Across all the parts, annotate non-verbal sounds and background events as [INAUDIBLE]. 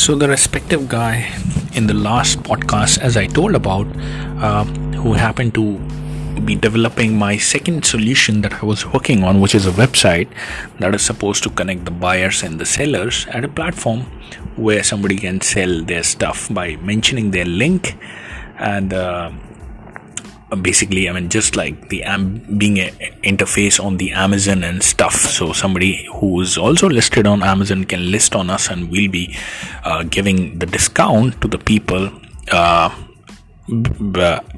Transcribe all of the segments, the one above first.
So, the respective guy in the last podcast, as I told about, uh, who happened to be developing my second solution that I was working on, which is a website that is supposed to connect the buyers and the sellers at a platform where somebody can sell their stuff by mentioning their link and uh, basically i mean just like the am- being an interface on the amazon and stuff. So somebody who is also listed on amazon can list on us and we'll be uh, giving the discount to the people uh,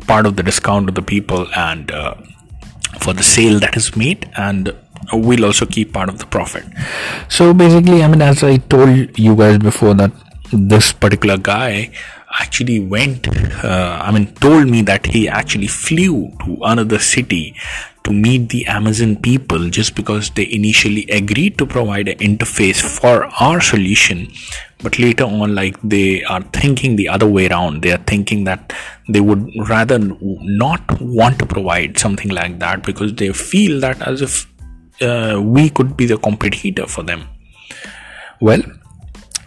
part of the discount to the people and uh, for the sale that is made and we'll also keep part of the profit. So basically i mean as i told you guys before that this particular guy actually went uh, i mean told me that he actually flew to another city to meet the amazon people just because they initially agreed to provide an interface for our solution. But later on like they are thinking the other way around. They are thinking that they would rather not want to provide something like that because they feel that as if uh, we could be the competitor for them. Well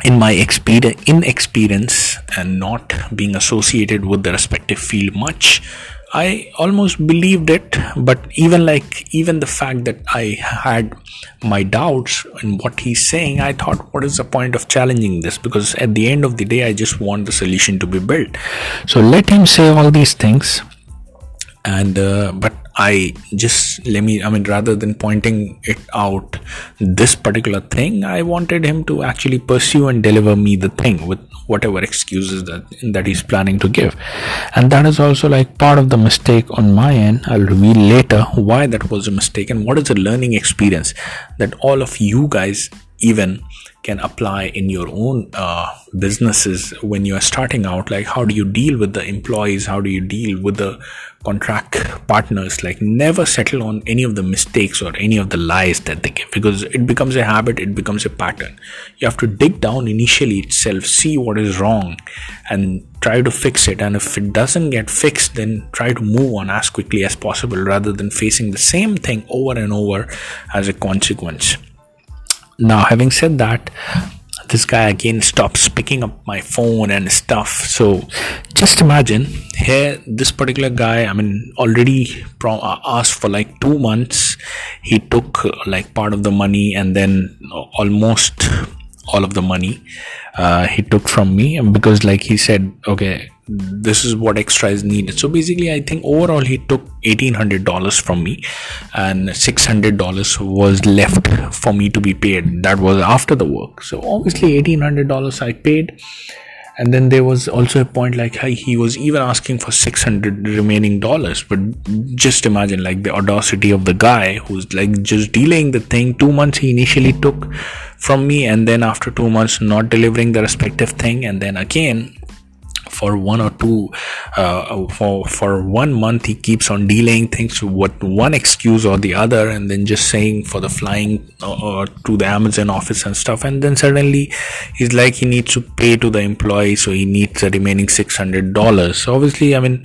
in my experience inexperience and not being associated with the respective field much i almost believed it. But even like even the fact that i had my doubts in what he's saying i thought what is the point of challenging this? Because at the end of the day i just want the solution to be built. So let him say all these things. And uh, but i just let me i mean rather than pointing it out this particular thing i wanted him to actually pursue and deliver me the thing with whatever excuses that that he's planning to give. And that is also like part of the mistake on my end. I'll reveal later why that was a mistake and what is the learning experience that all of you guys even can apply in your own uh, businesses when you are starting out? Like how do you deal with the employees? How do you deal with the contract partners? Like never settle on any of the mistakes or any of the lies that they give because it becomes a habit it becomes a pattern. You have to dig down initially itself see what is wrong and try to fix it. And if it doesn't get fixed then try to move on as quickly as possible rather than facing the same thing over and over as a consequence now having said that this guy again stops picking up my phone and stuff. So just imagine here this particular guy i mean already pro- uh, asked for like two months. He took uh, like part of the money and then almost all of the money uh, he took from me because like he said okay this is what extra is needed. So basically i think overall he took $1800 from me and $600 was left for me to be paid. That was after the work. So obviously $1800 i paid. And then there was also a point like he was even asking for 600 remaining dollars. But just imagine like the audacity of the guy who's like just delaying the thing. Two months he initially took from me and then after two months not delivering the respective thing and then again for one or two uh, for for one month he keeps on delaying things with one excuse or the other and then just saying for the flying uh, to the amazon office and stuff and then suddenly he's like he needs to pay to the employee so he needs the remaining $600 so obviously i mean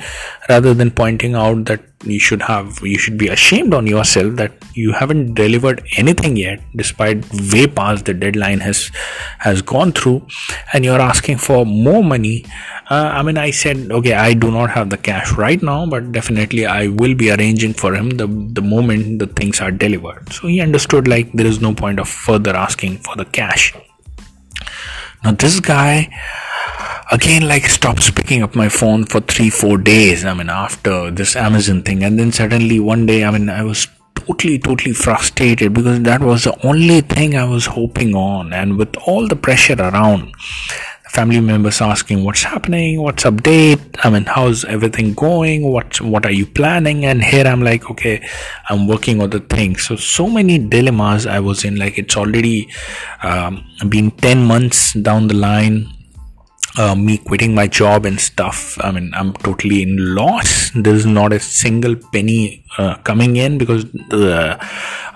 rather than pointing out that you should have you should be ashamed on yourself that you haven't delivered anything yet despite way past the deadline has has gone through and you're asking for more money. Uh, i mean i said okay i do not have the cash right now but definitely i will be arranging for him the the moment the things are delivered. So he understood like there is no point of further asking for the cash. Now this guy again like stops picking up my phone for three four days i mean after this amazon thing. And then suddenly one day i mean i was totally totally frustrated because that was the only thing i was hoping on. And with all the pressure around family members asking what's happening? What's update? I mean how's everything going? What what are you planning? And here i'm like okay i'm working on the thing. So so many dilemmas i was in. Like it's already um, been 10 months down the line uh, me quitting my job and stuff. I mean i'm totally in loss. There's not a single penny uh, coming in because uh,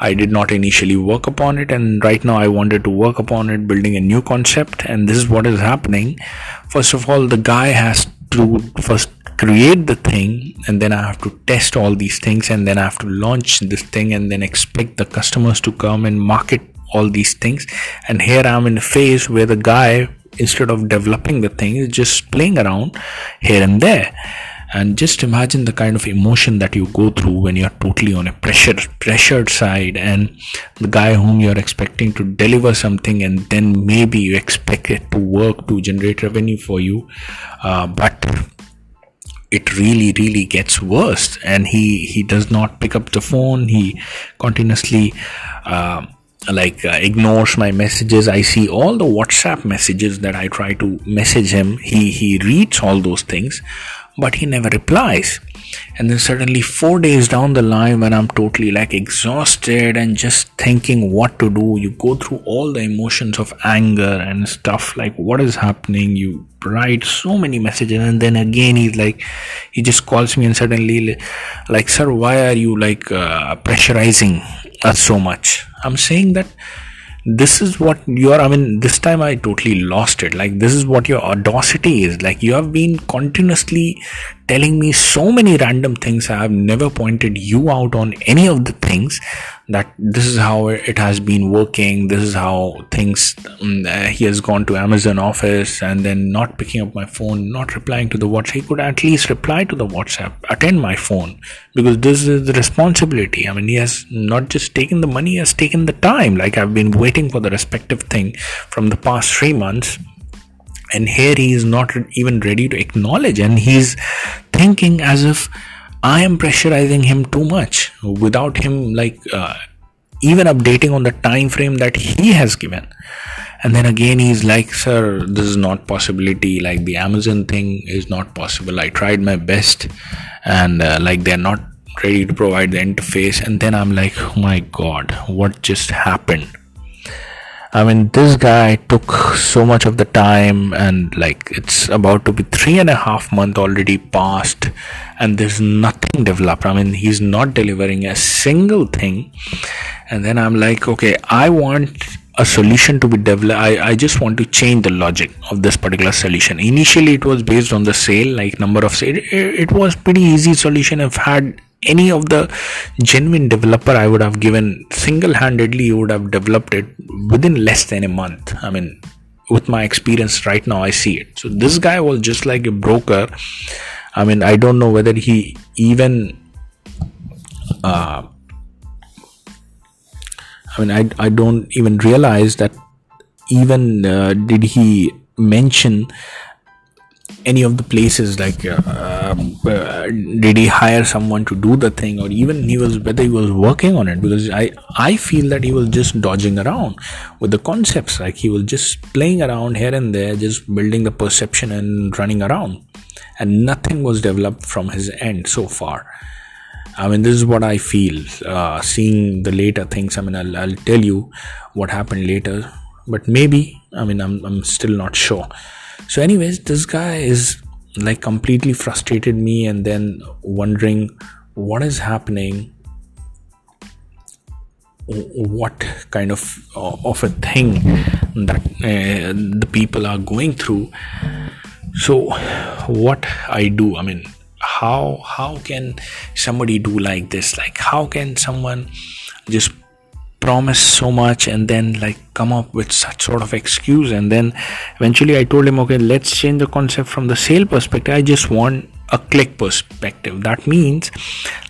i did not initially work upon it. And right now i wanted to work upon it building a new concept. And this is what is happening. First of all the guy has to first create the thing. And then i have to test all these things. And then i have to launch this thing. And then expect the customers to come and market all these things. And here i'm in a phase where the guy instead of developing the thing is just playing around here and there. And just imagine the kind of emotion that you go through when you're totally on a pressure pressured side and the guy whom you're expecting to deliver something and then maybe you expect it to work to generate revenue for you uh, but it really really gets worse. And he he does not pick up the phone. He continuously uh, like uh, ignores my messages. I see all the whatsapp messages that i try to message him. He he reads all those things but he never replies. And then suddenly four days down the line when i'm totally like exhausted and just thinking what to do you go through all the emotions of anger and stuff like what is happening? You write so many messages and then again he's like he just calls me and suddenly like sir why are you like uh, pressurizing us so much. I'm saying that this is what you're i mean this time i totally lost it. Like this is what your audacity is. Like you have been continuously telling me so many random things i have never pointed you out on any of the things that this is how it has been working this is how things um, he has gone to amazon office and then not picking up my phone not replying to the whatsapp. He could at least reply to the whatsapp attend my phone because this is the responsibility. I mean he has not just taken the money he has taken the time. Like i've been waiting for the respective thing from the past three months and here he is not even ready to acknowledge and he's thinking as if I am pressurizing him too much without him like uh, even updating on the time frame that he has given. And then again, he's like, "Sir, this is not possibility. Like the Amazon thing is not possible. I tried my best, and uh, like they're not ready to provide the interface." And then I'm like, "Oh my God, what just happened?" I mean, this guy took so much of the time, and like it's about to be three and a half month already passed, and there's nothing developed. I mean, he's not delivering a single thing. And then I'm like, okay, I want a solution to be developed. I, I just want to change the logic of this particular solution. Initially, it was based on the sale, like number of sale. It, it was pretty easy solution. I've had any of the genuine developer I would have given single handedly, you would have developed it within less than a month. I mean, with my experience right now, I see it. So this guy was just like a broker. I mean, I don't know whether he even. Uh, I mean, I, I don't even realize that even uh, did he mention any of the places like uh, um, uh, did he hire someone to do the thing or even he was whether he was working on it? Because i i feel that he was just dodging around with the concepts. Like he was just playing around here and there just building the perception and running around. And nothing was developed from his end so far. I mean, this is what I feel. Uh, seeing the later things, I mean, I'll, I'll tell you what happened later, but maybe, I mean, I'm, I'm still not sure so anyways this guy is like completely frustrated me and then wondering what is happening. What kind of uh, of a thing that uh, the people are going through. So what i do i mean how how can somebody do like this? Like how can someone just promise so much and then like come up with such sort of excuse and then eventually i told him okay let's change the concept from the sale perspective. I just want a click perspective. That means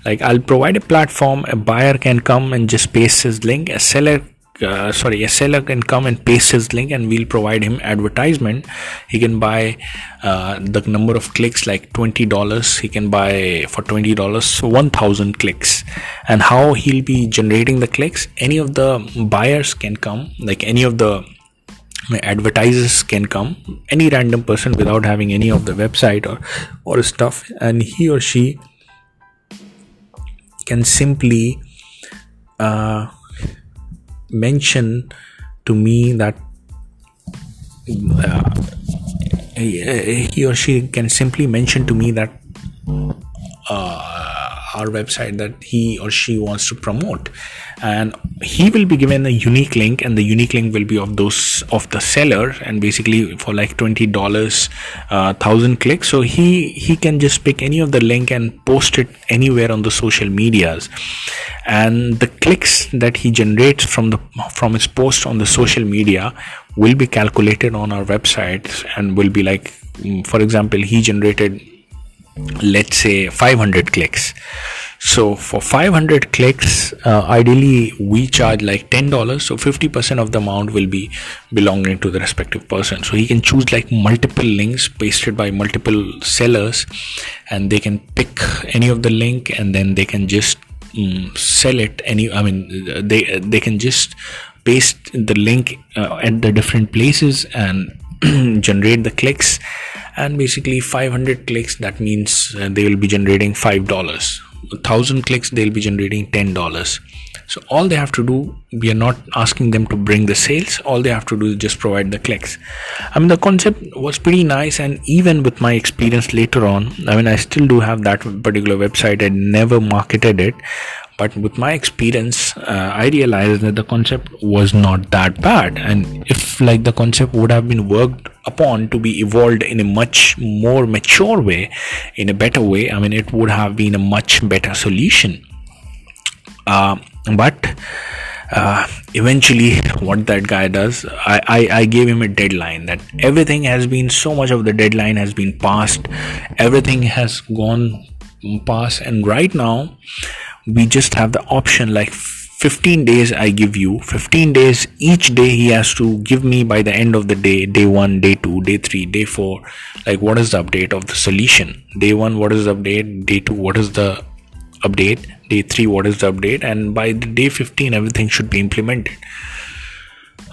like i'll provide a platform a buyer can come and just paste his link a seller uh, sorry a seller can come and paste his link and we'll provide him advertisement. He can buy uh, the number of clicks like $20 he can buy for $20 1000 clicks. And how he'll be generating the clicks any of the buyers can come like any of the advertisers can come. Any random person without having any of the website or or stuff. And he or she can simply uh, mention to me that uh, he or she can simply mention to me that uh, our website that he or she wants to promote. And he will be given a unique link and the unique link will be of those of the seller and basically for like 20 dollars uh, thousand clicks. So he he can just pick any of the link and post it anywhere on the social medias. And the clicks that he generates from the from his post on the social media will be calculated on our website and will be like mm, for example he generated let's say 500 clicks. So for 500 clicks uh, ideally we charge like $10 so 50% of the amount will be belonging to the respective person. So he can choose like multiple links pasted by multiple sellers and they can pick any of the link and then they can just um, sell it any i mean they they can just paste the link uh, at the different places and [CLEARS THROAT] generate the clicks and basically 500 clicks that means uh, they will be generating five dollars. Thousand clicks they'll be generating ten dollars. So all they have to do we are not asking them to bring the sales. All they have to do is just provide the clicks. I mean the concept was pretty nice and even with my experience later on i mean i still do have that particular website. I never marketed it but with my experience uh, i realized that the concept was not that bad. And if like the concept would have been worked upon to be evolved in a much more mature way in a better way i mean it would have been a much better solution. Uh, but uh, eventually what that guy does I, I, I gave him a deadline that everything has been so much of the deadline has been passed. Everything has gone past. And right now we just have the option like 15 days i give you 15 days each day he has to give me by the end of the day day 1 day 2 day 3 day 4 like what is the update of the solution? Day 1 what is the update? Day 2 what is the update? Day 3 what is the update? And by the day 15 everything should be implemented.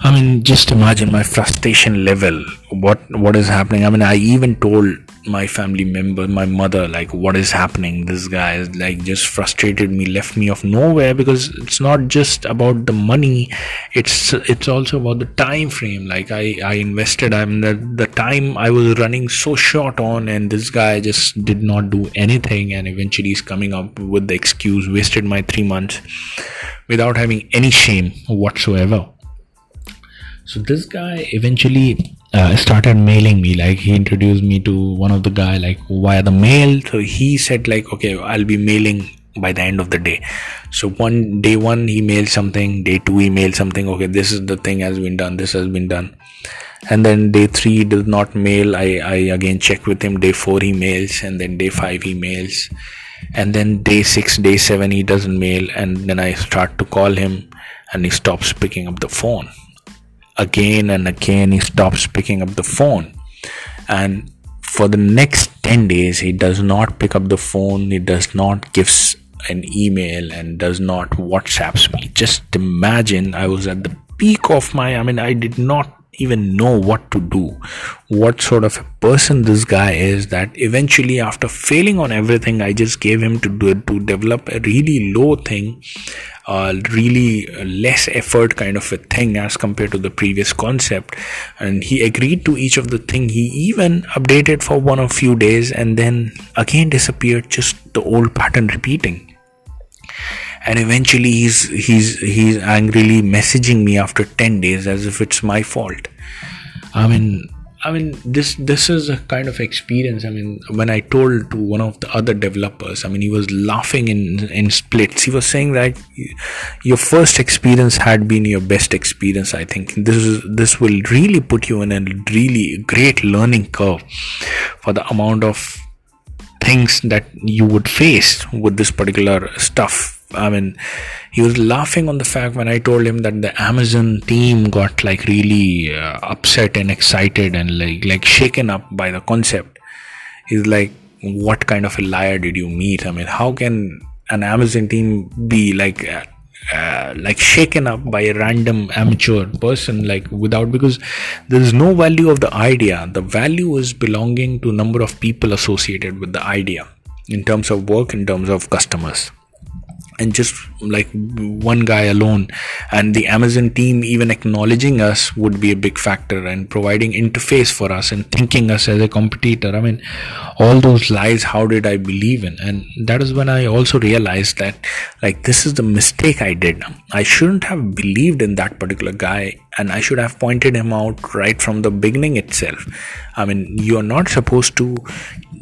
I mean, just imagine my frustration level. What what is happening? I mean, I even told my family member, my mother, like, what is happening? This guy is like just frustrated me, left me off nowhere because it's not just about the money. It's it's also about the time frame. Like I I invested. I mean, the the time I was running so short on, and this guy just did not do anything, and eventually he's coming up with the excuse, wasted my three months without having any shame whatsoever so this guy eventually uh, started mailing me like he introduced me to one of the guy like via the mail. So he said like okay i'll be mailing by the end of the day. So one day one he mailed something day two he mailed something okay this is the thing has been done this has been done. And then day three he does not mail. I i again check with him. Day four he mails and then day five he mails. And then day six day seven he doesn't mail. And then i start to call him and he stops picking up the phone again and again he stops picking up the phone. And for the next 10 days he does not pick up the phone. He does not gives an email and does not whatsapps me just imagine i was at the peak of my i mean i did not even know what to do. What sort of a person this guy is that eventually after failing on everything i just gave him to do to develop a really low thing uh, really less effort kind of a thing as compared to the previous concept. And he agreed to each of the thing. He even updated for one or few days and then again disappeared just the old pattern repeating and eventually he's he's he's angrily messaging me after 10 days as if it's my fault. I mean i mean this this is a kind of experience. I mean when i told to one of the other developers i mean he was laughing in in splits. He was saying that your first experience had been your best experience i think. This is this will really put you in a really great learning curve for the amount of things that you would face with this particular stuff I mean, he was laughing on the fact when I told him that the Amazon team got like really uh, upset and excited and like like shaken up by the concept. He's like, "What kind of a liar did you meet? I mean, how can an Amazon team be like?" Uh, like shaken up by a random amateur person like without because there is no value of the idea. The value is belonging to number of people associated with the idea in terms of work in terms of customers and just like one guy alone. And the amazon team even acknowledging us would be a big factor and providing interface for us and thinking us as a competitor. I mean all those lies how did i believe in? And that is when i also realized that like this is the mistake i did. I shouldn't have believed in that particular guy and i should have pointed him out right from the beginning itself. I mean you're not supposed to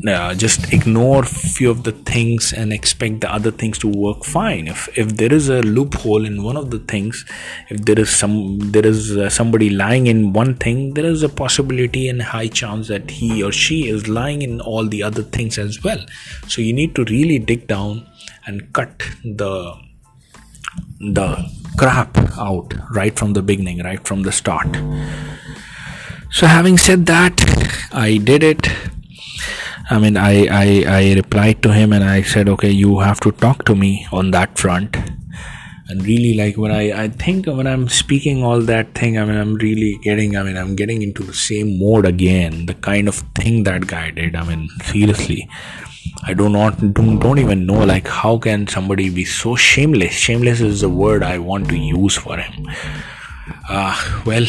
uh, just ignore few of the things and expect the other things to work fine fine. If if there is a loophole in one of the things if there is some there is uh, somebody lying in one thing there is a possibility and high chance that he or she is lying in all the other things as well. So you need to really dig down and cut the the crap out right from the beginning right from the start. So having said that i did it I mean, I, I, I replied to him and I said, okay, you have to talk to me on that front. And really, like when I, I think when I'm speaking all that thing, I mean, I'm really getting, I mean, I'm getting into the same mode again. The kind of thing that guy did. I mean, seriously, I do not, don't, don't even know, like, how can somebody be so shameless? Shameless is the word I want to use for him. Uh, well,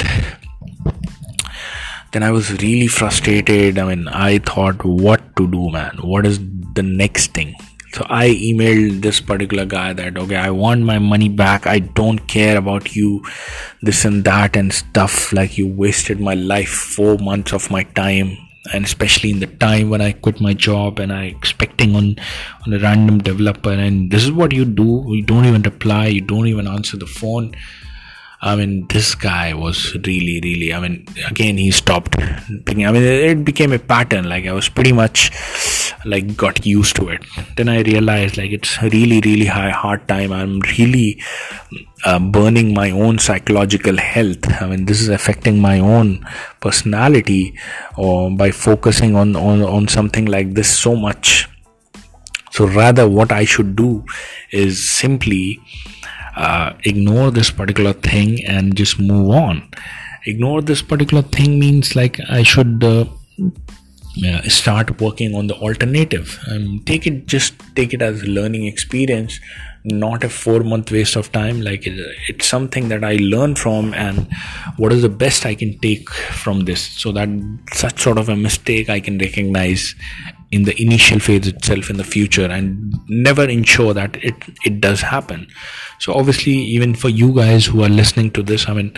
then I was really frustrated. I mean, I thought, what to do, man? What is the next thing? So I emailed this particular guy that, okay, I want my money back. I don't care about you, this and that and stuff. Like, you wasted my life, four months of my time. And especially in the time when I quit my job and I expecting on, on a random developer. And this is what you do. You don't even reply. You don't even answer the phone I mean, this guy was really, really. I mean, again, he stopped picking. I mean, it became a pattern. Like I was pretty much like got used to it. Then I realized like it's really, really high hard time. I'm really uh, burning my own psychological health. I mean, this is affecting my own personality, or by focusing on on on something like this so much. So rather, what I should do is simply uh, ignore this particular thing and just move on. Ignore this particular thing means like i should uh, start working on the alternative. And take it just take it as a learning experience not a four month waste of time. Like it, it's something that i learn from and what is the best i can take from this. So that such sort of a mistake i can recognize in the initial phase itself in the future and never ensure that it it does happen. So obviously even for you guys who are listening to this i mean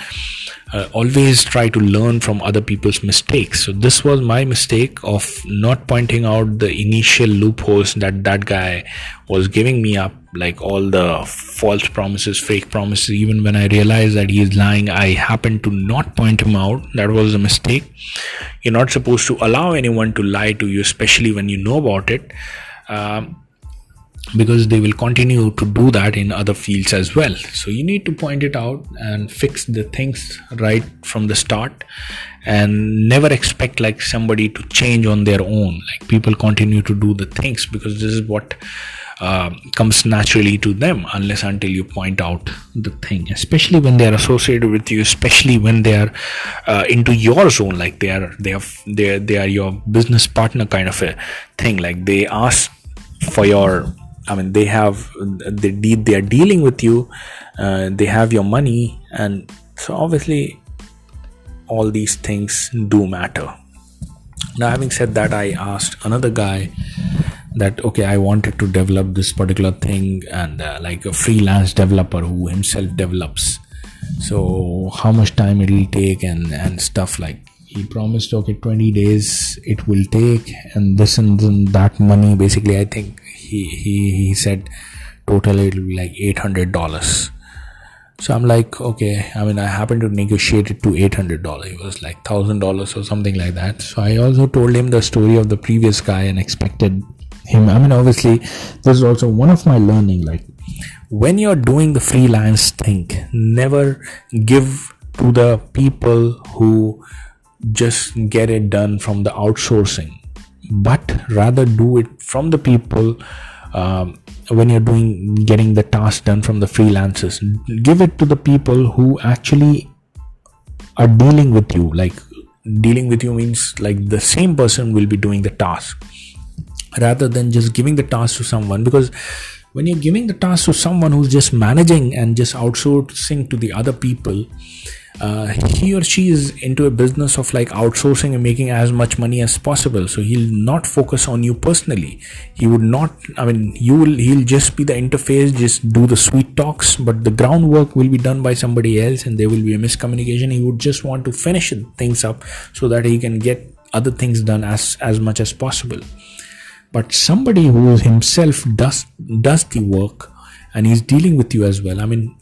uh, always try to learn from other people's mistakes. So this was my mistake of not pointing out the initial loopholes that that guy was giving me up like all the false promises fake promises. Even when i realized that he is lying i happened to not point him out. That was a mistake. You're not supposed to allow anyone to lie to you especially when you know about it. Um, because they will continue to do that in other fields as well. So you need to point it out and fix the things right from the start and never expect like somebody to change on their own. Like people continue to do the things because this is what uh, comes naturally to them unless until you point out the thing especially when they are associated with you especially when they are uh, into your zone. Like they are they are they are, they are your business partner kind of a thing. Like they ask for your I mean, they have they they are dealing with you. Uh, they have your money, and so obviously, all these things do matter. Now, having said that, I asked another guy that okay, I wanted to develop this particular thing, and uh, like a freelance developer who himself develops. So, how much time it'll take, and and stuff like he promised okay 20 days it will take and this and that money basically i think he he, said totally it'll be like $800 so i'm like okay i mean i happened to negotiate it to $800 it was like $1000 or something like that. So i also told him the story of the previous guy and expected him. I mean obviously this is also one of my learning like when you're doing the freelance thing never give to the people who just get it done from the outsourcing but rather do it from the people um, when you're doing getting the task done from the freelancers. Give it to the people who actually are dealing with you. Like dealing with you means like the same person will be doing the task rather than just giving the task to someone. Because when you're giving the task to someone who's just managing and just outsourcing to the other people uh, he or she is into a business of like outsourcing and making as much money as possible. So he'll not focus on you personally. He would not i mean you will he'll just be the interface just do the sweet talks but the groundwork will be done by somebody else and there will be a miscommunication. He would just want to finish things up so that he can get other things done as as much as possible. But somebody who himself does does the work and he's dealing with you as well. I mean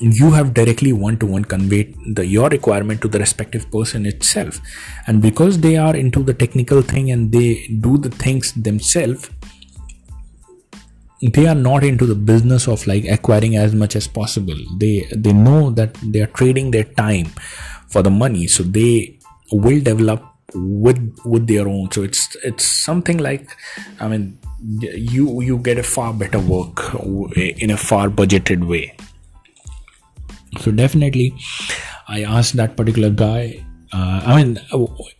you have directly one-to-one conveyed the your requirement to the respective person itself. And because they are into the technical thing and they do the things themselves they are not into the business of like acquiring as much as possible. They they know that they are trading their time for the money so they will develop with with their own. So it's it's something like i mean you you get a far better work in a far budgeted way so definitely i asked that particular guy uh, i mean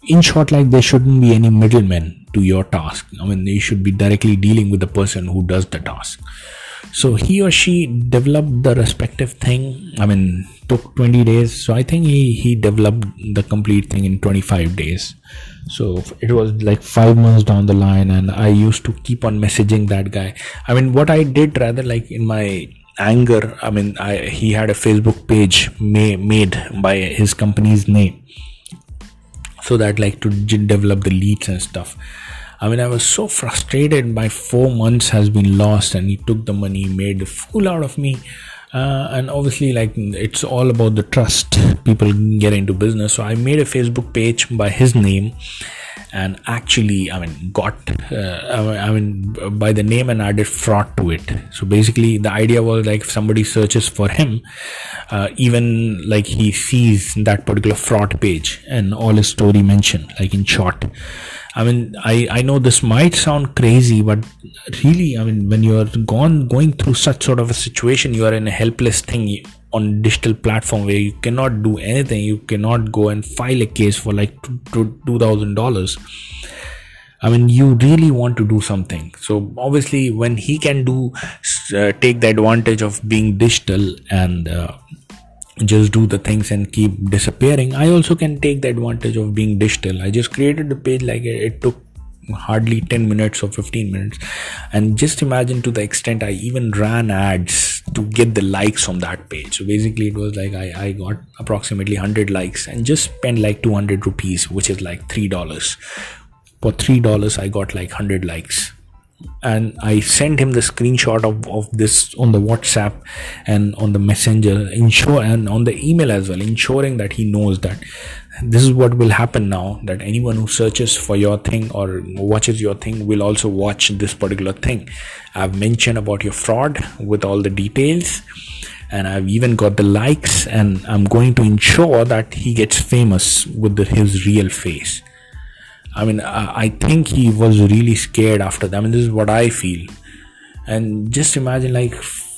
in short like there shouldn't be any middlemen to your task. I mean you should be directly dealing with the person who does the task. So he or she developed the respective thing i mean took 20 days. So i think he he developed the complete thing in 25 days. So it was like five months down the line and i used to keep on messaging that guy. I mean what i did rather like in my anger. I mean I, he had a facebook page may, made by his company's name. So that like to develop the leads and stuff. I mean i was so frustrated. My four months has been lost and he took the money made a fool out of me. Uh, and obviously like it's all about the trust. People get into business. So i made a facebook page by his name and actually i mean got uh, i mean by the name and added fraud to it. So basically the idea was like if somebody searches for him uh, even like he sees that particular fraud page and all his story mentioned like in short. I mean, I, I know this might sound crazy, but really, I mean, when you are gone going through such sort of a situation, you are in a helpless thing on digital platform where you cannot do anything. You cannot go and file a case for like two thousand dollars. I mean, you really want to do something. So obviously, when he can do, uh, take the advantage of being digital and uh, just do the things and keep disappearing i also can take the advantage of being digital i just created the page like it took hardly 10 minutes or 15 minutes and just imagine to the extent i even ran ads to get the likes on that page. So basically it was like i, I got approximately 100 likes and just spent like 200 rupees which is like three dollars. For three dollars i got like 100 likes. And I sent him the screenshot of, of this on the WhatsApp and on the messenger ensure and on the email as well ensuring that he knows that this is what will happen now that anyone who searches for your thing or watches your thing will also watch this particular thing I've mentioned about your fraud with all the details and I've even got the likes and I'm going to ensure that he gets famous with the, his real face I mean, I, I think he was really scared after that. I mean, this is what I feel. And just imagine, like,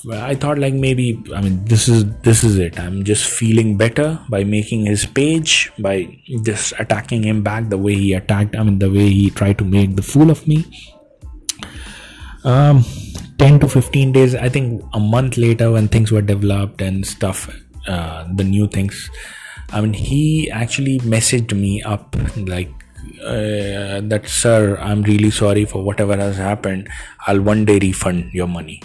I thought, like, maybe, I mean, this is this is it. I'm just feeling better by making his page, by just attacking him back the way he attacked. I mean, the way he tried to make the fool of me. Um, 10 to 15 days, I think a month later, when things were developed and stuff, uh, the new things. I mean, he actually messaged me up like uh, that sir i'm really sorry for whatever has happened. I'll one day refund your money.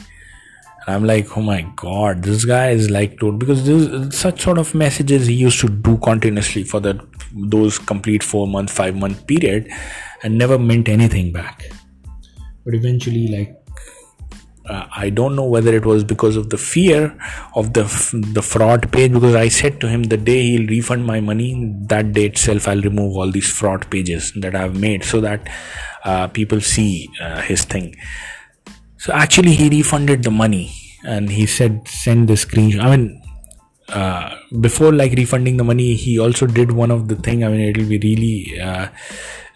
And i'm like oh my god this guy is like dude because this such sort of messages he used to do continuously for that those complete four month five month period and never meant anything back. But eventually like uh, I don't know whether it was because of the fear of the the fraud page because I said to him the day he'll refund my money that day itself I'll remove all these fraud pages that I've made so that uh, people see uh, his thing. So actually he refunded the money and he said send the screenshot. I mean uh, before like refunding the money he also did one of the thing. I mean it'll be really uh,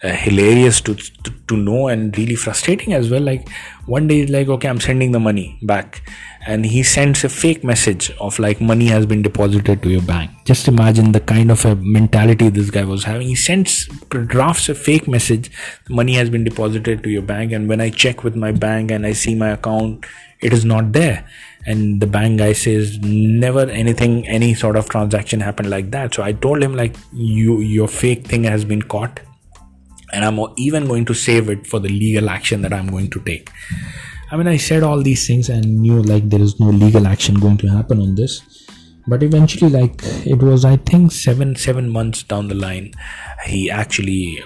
uh, hilarious to, to, to know and really frustrating as well. Like one day like okay i'm sending the money back. And he sends a fake message of like money has been deposited to your bank. Just imagine the kind of a mentality this guy was having. He sends drafts a fake message money has been deposited to your bank. And when i check with my bank and i see my account it is not there and the bank guy says never anything any sort of transaction happened like that. So i told him like you your fake thing has been caught and i'm even going to save it for the legal action that i'm going to take. I mean i said all these things and knew like there is no legal action going to happen on this. But eventually like it was i think seven seven months down the line he actually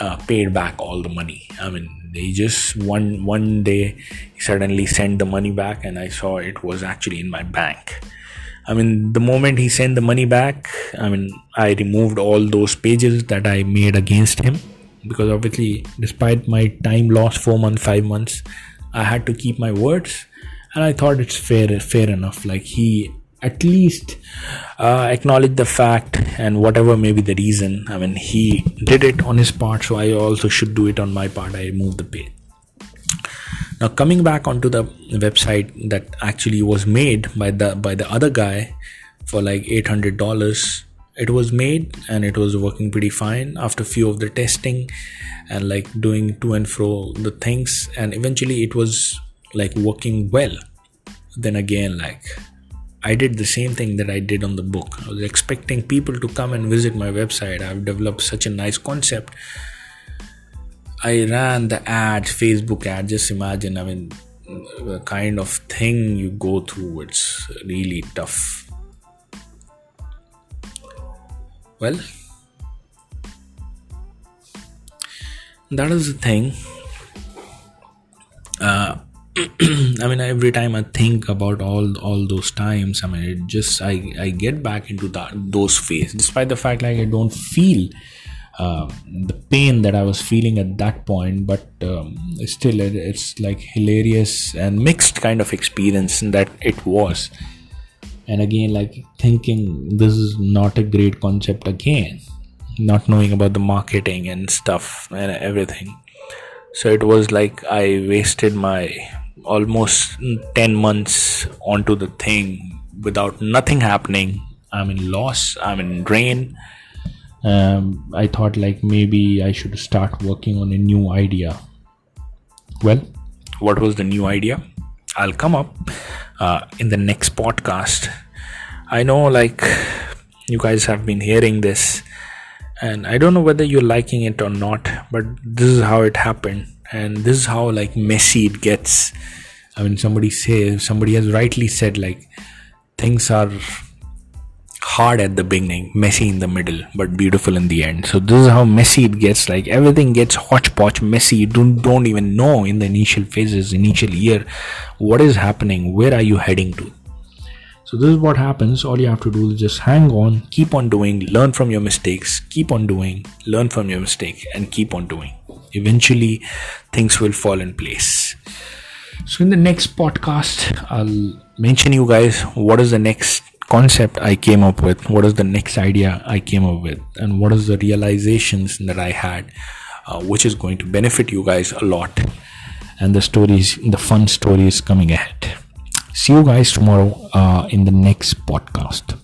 uh, paid back all the money. I mean they just one one day suddenly sent the money back and i saw it was actually in my bank. I mean the moment he sent the money back i mean i removed all those pages that i made against him because obviously despite my time loss 4 months 5 months i had to keep my words and i thought it's fair fair enough. Like he at least uh, acknowledge the fact and whatever may be the reason. I mean he did it on his part so i also should do it on my part. I removed the page now coming back onto the website that actually was made by the by the other guy for like $800 it was made and it was working pretty fine after few of the testing and like doing to and fro the things. And eventually it was like working well. Then again like I did the same thing that I did on the book. I was expecting people to come and visit my website. I've developed such a nice concept. I ran the ads, Facebook ad. Just imagine, I mean, the kind of thing you go through, it's really tough. Well, that is the thing. Uh, [CLEARS THROAT] I mean, every time I think about all all those times, I mean, it just I I get back into that those phase, despite the fact like I don't feel uh, the pain that I was feeling at that point, but um, still, it, it's like hilarious and mixed kind of experience that it was. And again, like thinking this is not a great concept again, not knowing about the marketing and stuff and everything. So it was like I wasted my almost 10 months onto the thing without nothing happening. I'm in loss i'm in drain. Um, i thought like maybe i should start working on a new idea. Well what was the new idea? I'll come up uh, in the next podcast. I know like you guys have been hearing this and i don't know whether you're liking it or not but this is how it happened. And this is how like messy it gets. I mean somebody says somebody has rightly said like things are hard at the beginning messy in the middle but beautiful in the end. So this is how messy it gets. Like everything gets hodgepodge messy. You don't, don't even know in the initial phases initial year what is happening where are you heading to so this is what happens. All you have to do is just hang on. Keep on doing. Learn from your mistakes. Keep on doing. Learn from your mistake and keep on doing. Eventually things will fall in place. So in the next podcast i'll mention you guys what is the next concept i came up with? What is the next idea i came up with? And what is the realizations that i had uh, which is going to benefit you guys a lot? And the stories the fun stories coming ahead see you guys tomorrow uh, in the next podcast